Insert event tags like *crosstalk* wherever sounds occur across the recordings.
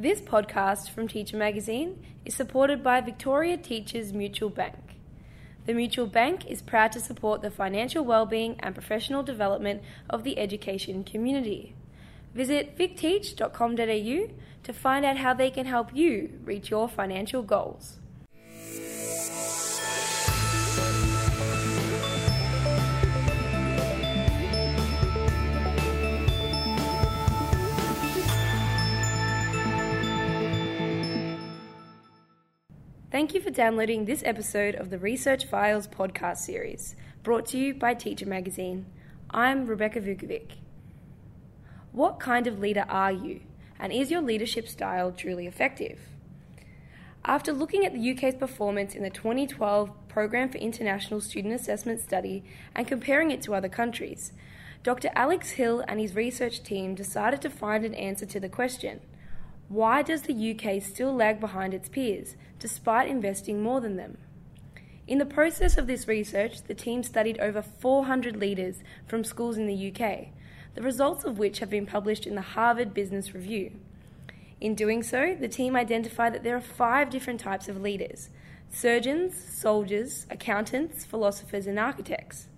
This podcast from Teacher Magazine is supported by Victoria Teachers Mutual Bank. The Mutual Bank is proud to support the financial well-being and professional development of the education community. Visit victeach.com.au to find out how they can help you reach your financial goals. Thank you for downloading this episode of the Research Files podcast series, brought to you by Teacher Magazine. I'm Rebecca Vukovic. What kind of leader are you, and is your leadership style truly effective? After looking at the UK's performance in the 2012 Programme for International Student Assessment study and comparing it to other countries, Dr. Alex Hill and his research team decided to find an answer to the question why does the UK still lag behind its peers, despite investing more than them? In the process of this research, the team studied over 400 leaders from schools in the UK, the results of which have been published in the Harvard Business Review. In doing so, the team identified that there are five different types of leaders surgeons, soldiers, accountants, philosophers, and architects.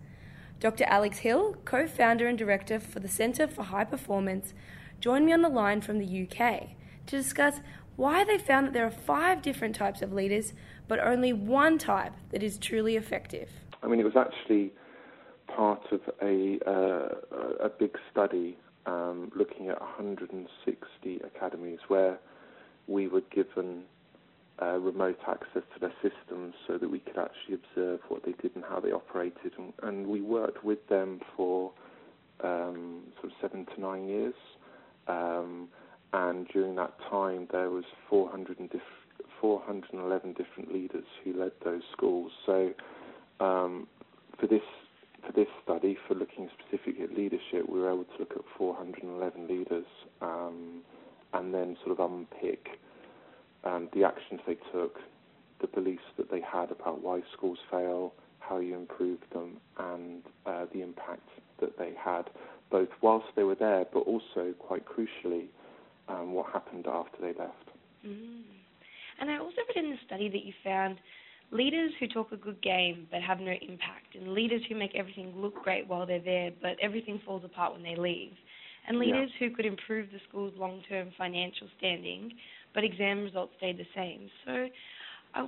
Dr. Alex Hill, co founder and director for the Centre for High Performance, joined me on the line from the UK to discuss why they found that there are five different types of leaders, but only one type that is truly effective. I mean, it was actually part of a, uh, a big study um, looking at 160 academies where we were given uh, remote access to their systems so that we could actually observe what they did and how they operated. And, and we worked with them for um, sort of seven to nine years. Um, and during that time there was 400 diff- 411 different leaders who led those schools. So um, for this for this study, for looking specifically at leadership, we were able to look at 411 leaders um, and then sort of unpick um, the actions they took, the beliefs that they had about why schools fail, how you improve them, and uh, the impact that they had, both whilst they were there, but also quite crucially um, what happened after they left. Mm. And I also read in the study that you found leaders who talk a good game but have no impact, and leaders who make everything look great while they're there but everything falls apart when they leave, and leaders yeah. who could improve the school's long term financial standing but exam results stayed the same. So, uh,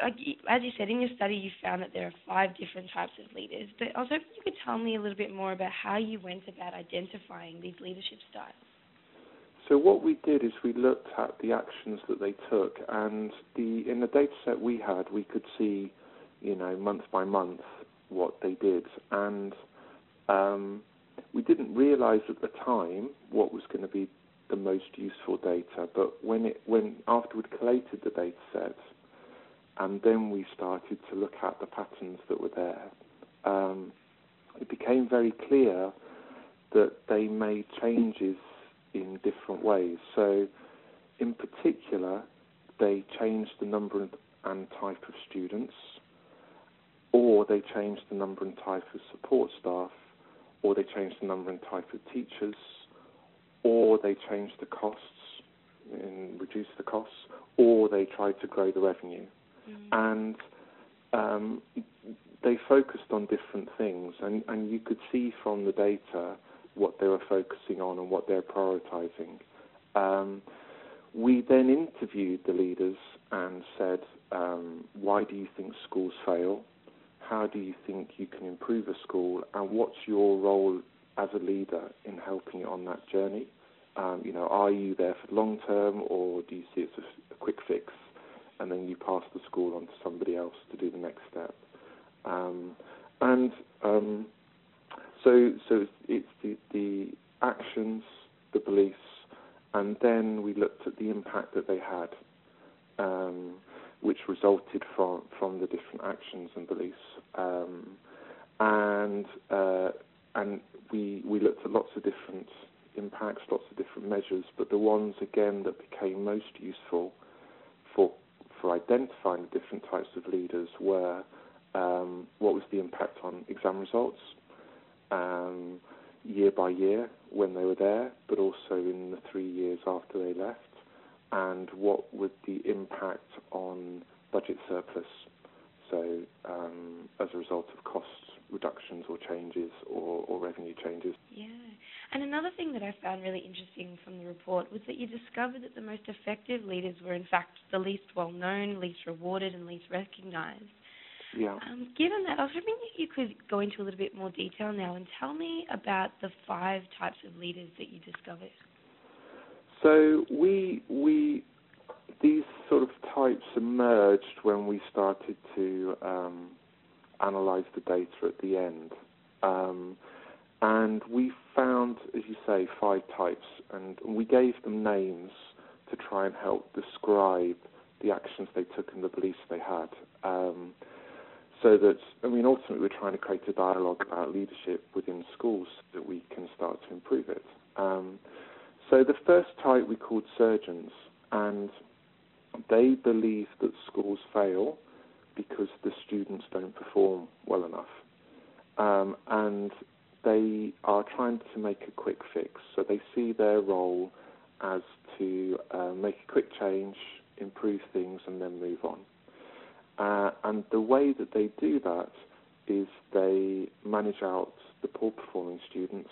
as you said in your study, you found that there are five different types of leaders. But I was hoping you could tell me a little bit more about how you went about identifying these leadership styles. So what we did is we looked at the actions that they took, and the in the data set we had, we could see, you know, month by month what they did, and um, we didn't realise at the time what was going to be the most useful data. But when it when after we'd collated the data set, and then we started to look at the patterns that were there, um, it became very clear that they made changes in different ways. So, in particular, they changed the number and type of students, or they changed the number and type of support staff, or they changed the number and type of teachers, or they changed the costs and reduced the costs, or they tried to grow the revenue. Mm. And um, they focused on different things, and, and you could see from the data what they were focusing on and what they're prioritizing. Um, we then interviewed the leaders and said, um, why do you think schools fail? How do you think you can improve a school? And what's your role as a leader in helping it on that journey? Um, you know, are you there for the long term or do you see it as a, a quick fix and then you pass the school on to somebody else to do the next step? Um, and um, so, so it's the, the actions, the beliefs, and then we looked at the impact that they had, um, which resulted from from the different actions and beliefs, um, and uh, and we we looked at lots of different impacts, lots of different measures, but the ones again that became most useful for for identifying the different types of leaders were um, what was the impact on exam results, um, year by year when they were there, but also in the three years after they left. and what would the impact on budget surplus, so um, as a result of cost reductions or changes or, or revenue changes. Yeah. And another thing that I found really interesting from the report was that you discovered that the most effective leaders were, in fact, the least well known, least rewarded, and least recognised. Yeah. Um, given that, I was hoping that you could go into a little bit more detail now and tell me about the five types of leaders that you discovered. So we we these sort of types emerged when we started to um, analyze the data at the end. Um, and we found, as you say, five types, and we gave them names to try and help describe the actions they took and the beliefs they had. Um, so that, I mean, ultimately we're trying to create a dialogue about leadership within schools so that we can start to improve it. Um, so the first type we called surgeons, and they believe that schools fail because the students don't perform well enough. Um, and they are trying to make a quick fix. So they see their role as to uh, make a quick change, improve things, and then move on. Uh, and the way that they do that is they manage out the poor performing students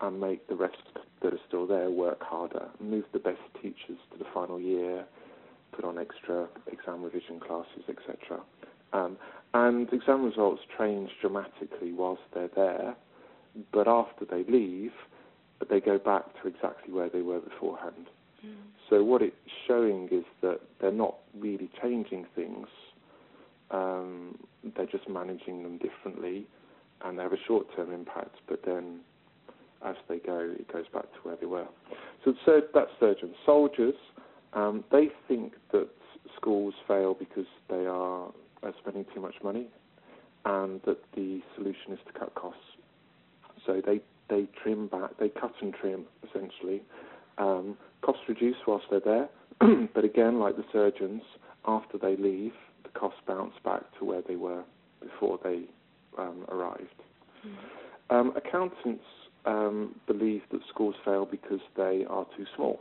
and make the rest that are still there work harder, move the best teachers to the final year, put on extra exam revision classes, etc. Um, and exam results change dramatically whilst they're there, but after they leave, they go back to exactly where they were beforehand. Mm. So what it's showing is that they're not really changing things; um, they're just managing them differently, and they have a short-term impact. But then, as they go, it goes back to where they were. So that's surgeons. Soldiers, um, they think that schools fail because they are are spending too much money, and that the solution is to cut costs. So they they trim back, they cut and trim essentially. Um, costs reduce whilst they're there, *clears throat* but again, like the surgeons, after they leave, the costs bounce back to where they were before they um, arrived. Mm. Um, accountants um, believe that schools fail because they are too small,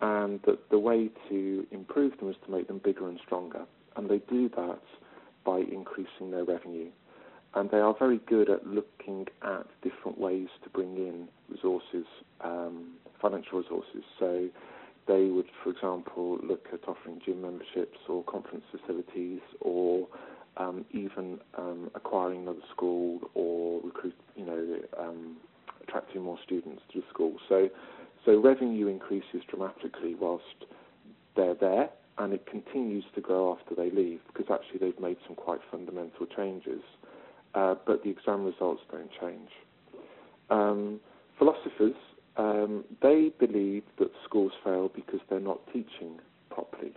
and that the way to improve them is to make them bigger and stronger and they do that by increasing their revenue. And they are very good at looking at different ways to bring in resources, um, financial resources. So they would, for example, look at offering gym memberships or conference facilities or um, even um, acquiring another school or recruit, you know, um, attracting more students to the school. So, so revenue increases dramatically whilst they're there and it continues to grow after they leave because actually they've made some quite fundamental changes, uh, but the exam results don't change. Um, philosophers, um, they believe that schools fail because they're not teaching properly,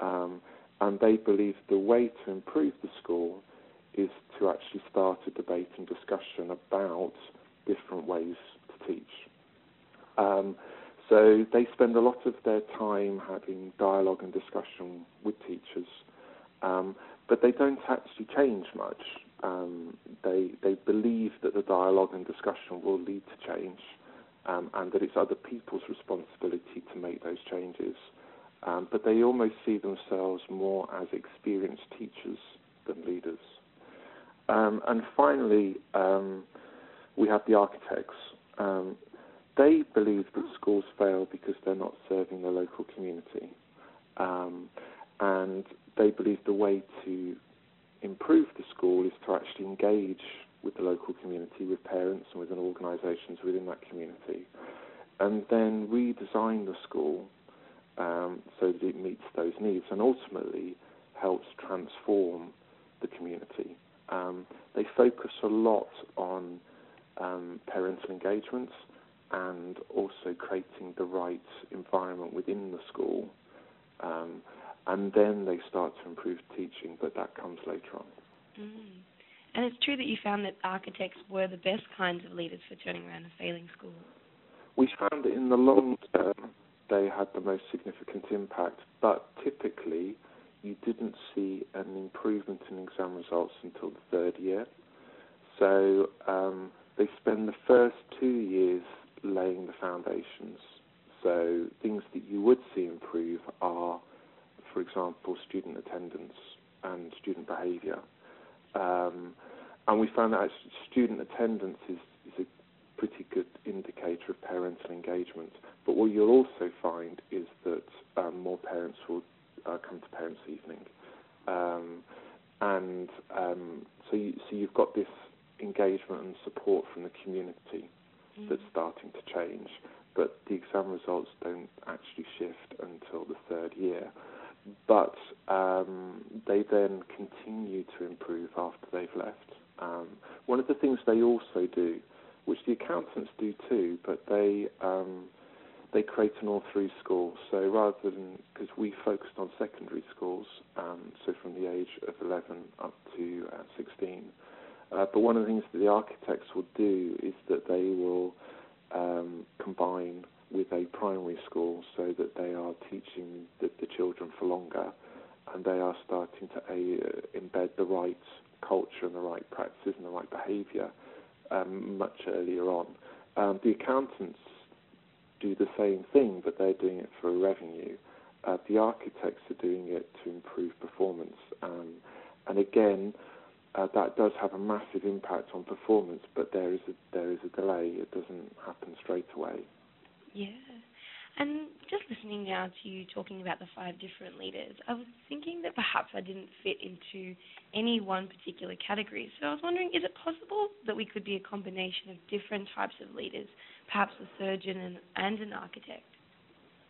um, and they believe the way to improve the school is to actually start a debate and discussion about different ways to teach. Um, so they spend a lot of their time having dialogue and discussion with teachers, um, but they don't actually change much. Um, they they believe that the dialogue and discussion will lead to change, um, and that it's other people's responsibility to make those changes. Um, but they almost see themselves more as experienced teachers than leaders. Um, and finally, um, we have the architects. Um, they believe that schools fail because they're not serving the local community. Um, and they believe the way to improve the school is to actually engage with the local community, with parents and within organisations within that community, and then redesign the school um, so that it meets those needs and ultimately helps transform the community. Um, they focus a lot on um, parental engagements and also creating the right environment within the school. Um, and then they start to improve teaching, but that comes later on. Mm. And it's true that you found that architects were the best kinds of leaders for turning around a failing school. We found that in the long term they had the most significant impact, but typically you didn't see an improvement in exam results until the third year. So um, they spend the first two years laying the foundations So things that you would see improve are, for example, student attendance and student behaviour. Um, and we found that student attendance is, is a pretty good indicator of parental engagement. But what you'll also find is that um, more parents will uh, come to parents' evening. Um, and um, so, you, so you've got this engagement and support from the community mm. that's starting to change, but the exam results don't actually shift until the third year. But um, they then continue to improve after they've left. Um, one of the things they also do, which the accountants do too, but they um, they create an all through school. So rather than, because we focused on secondary schools, um, so from the age of 11 up to uh, 16. Uh, but one of the things that the architects will do is that they will um, combine with a primary school so that they are teaching the, the children for longer and they are starting to uh, embed the right culture and the right practices and the right behaviour um, much earlier on. Um, the accountants do the same thing, but they're doing it for revenue. Uh, the architects are doing it to improve performance. Um, and again, uh, that does have a massive impact on performance, but there is a, there is a delay. It doesn't happen straight away. Yeah. And just listening now to you talking about the five different leaders, I was thinking that perhaps I didn't fit into any one particular category. So I was wondering, is it possible that we could be a combination of different types of leaders, perhaps a surgeon and, and an architect?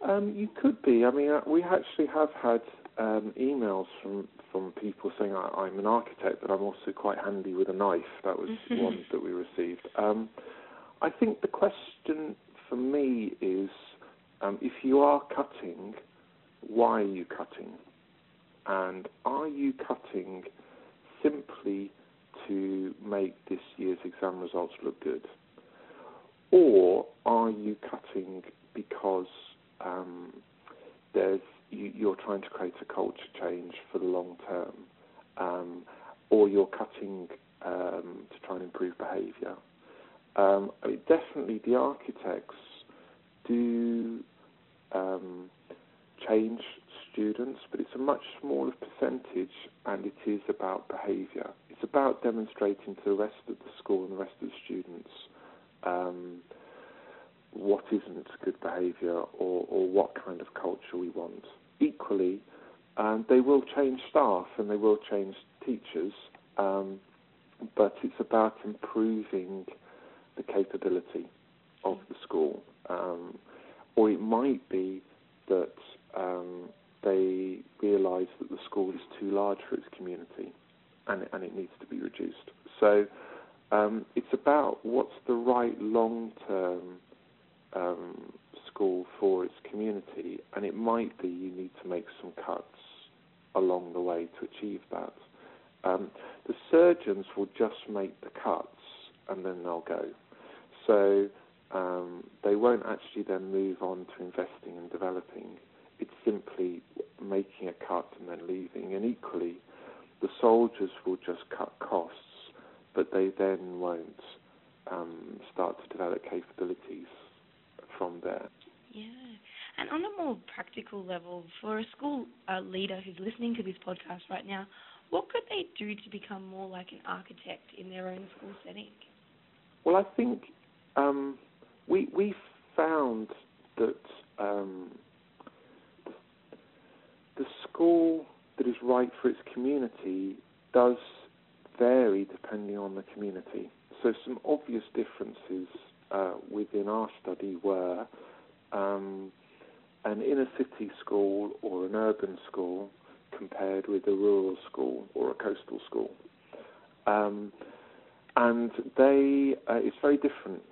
Um, you could be. I mean, uh, we actually have had um, emails from from people saying I, am an architect, but I'm also quite handy with a knife. That was *laughs* one that we received. Um, I think the question for me is um, if you are cutting, why are you cutting? And are you cutting simply to make this year's exam results look good? Or are you cutting because um, there's you, are trying to create a culture change for the long term, um, or you're cutting um, to try and improve behaviour? Um, I mean, definitely the architects do um, change students, but it's a much smaller percentage, and it is about behaviour. It's about demonstrating to the rest of the school and the rest of the students um, what isn't good behaviour or, or what kind of culture we want. Equally, um, they will change staff and they will change teachers, um, but it's about improving the capability of the school. Um, or it might be that um, they realise that the school is too large for its community and, and it needs to be reduced. So um, it's about what's the right long term um, school for its community, and it might be you need to make some cuts along the way to achieve that. Um, the surgeons will just make the cuts and then they'll go. So um, they won't actually then move on to investing and developing. It's simply making a cut and then leaving. And equally, the soldiers will just cut costs, but they then won't um, start to develop capabilities from there. Yeah. And on a more practical level, for a school uh, leader who's listening to this podcast right now, what could they do to become more like an architect in their own school setting? Well, I think um, we we found that um, the school that is right for its community does vary depending on the community. So some obvious differences uh, within our study were um, an inner city school or an urban school compared with a rural school or a coastal school. Um, and they, uh, it's very different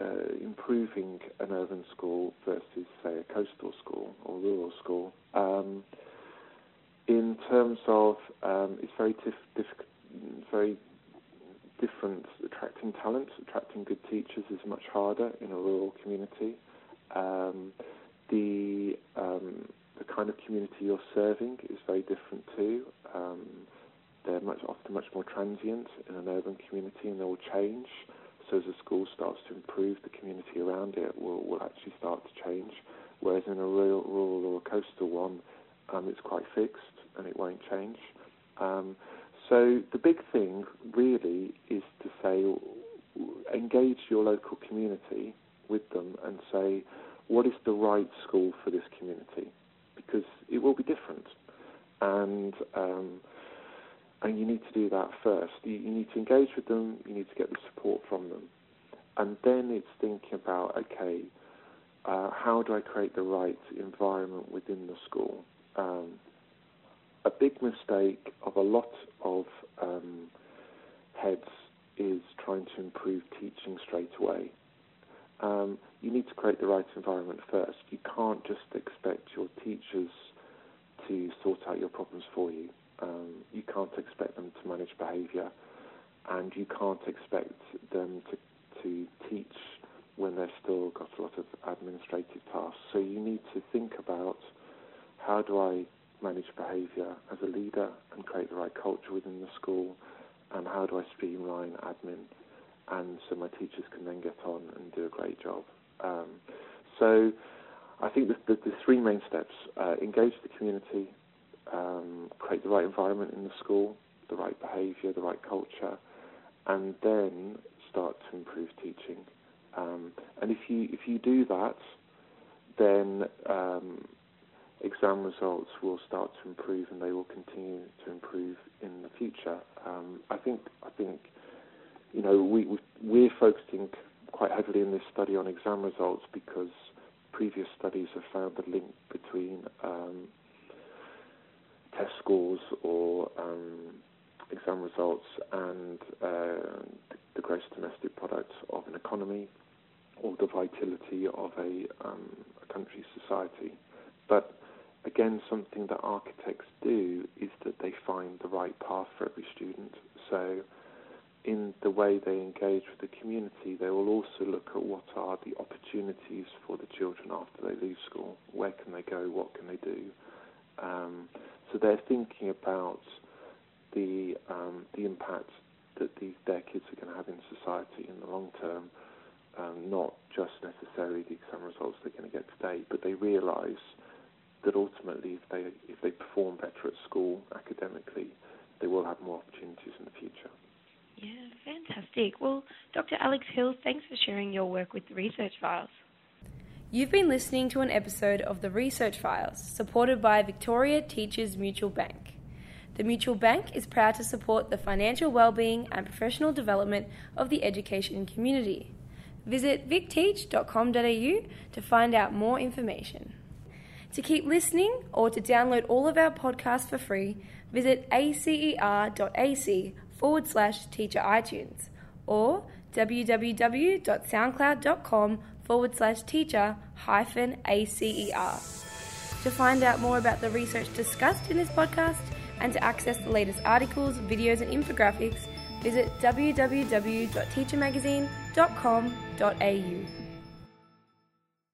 uh, improving an urban school versus, say, a coastal school or rural school. Um, in terms of, um, it's very diff- very different. Attracting talent, attracting good teachers is much harder in a rural community. Um, the um, the kind of community you're serving is very different too. Um, they're much often much more transient in an urban community, and they will change. So as a school starts to improve, the community around it will, will actually start to change. Whereas in a rural, rural or a coastal one, um, it's quite fixed and it won't change. Um, so the big thing really is to say, engage your local community with them and say, what is the right school for this community? Because it will be different, and um, and you need to do that first. You, you need to engage with them. You need to get the support from them, and then it's thinking about okay, uh, how do I create the right environment within the school? Um, a big mistake of a lot of um, heads is trying to improve teaching straight away. Um, you need to create the right environment first. You can't just expect your teachers to sort out your problems for you. Um, you can't expect them to manage behaviour, and you can't expect them to, to teach when they've still got a lot of administrative tasks. So you need to think about how do I manage behaviour as a leader and create the right culture within the school, and how do I streamline admin, and so my teachers can then get on and do a great job. Um, so I think the, the, the three main steps: uh, engage the community, um, create the right environment in the school, the right behaviour, the right culture, and then start to improve teaching. Um, and if you if you do that, then um, exam results will start to improve and they will continue to improve in the future. Um, I think I think you know we we're focusing quite heavily in this study on exam results because previous studies have found the link between um, test scores or um, exam results and uh, the gross domestic product of an economy or the vitality of a, um, a country's society. But again, something that architects do is that they find the right path for every student. So, in the way they engage with the community, they will also look at what are the opportunities for the children after they leave school. Where can they go? What can they do? Um, so they're thinking about the um, the impact that these, their kids are going to have in society in the long term, um, not just necessarily the exam results they're going to get today, but they realise that ultimately, if they if they perform better at school academically, they will have more opportunities in the future. Yeah, fantastic. Well, Dr. Alex Hill, thanks for sharing your work with Research Files. You've been listening to an episode of the Research Files, supported by Victoria Teachers Mutual Bank. The Mutual Bank is proud to support the financial well-being and professional development of the education community. Visit victeach.com.au to find out more information. To keep listening or to download all of our podcasts for free, visit acer.ac forward slash teacher iTunes or www.soundcloud.com forward slash teacher hyphen ACER. To find out more about the research discussed in this podcast and to access the latest articles, videos, and infographics, visit www.teachermagazine.com.au.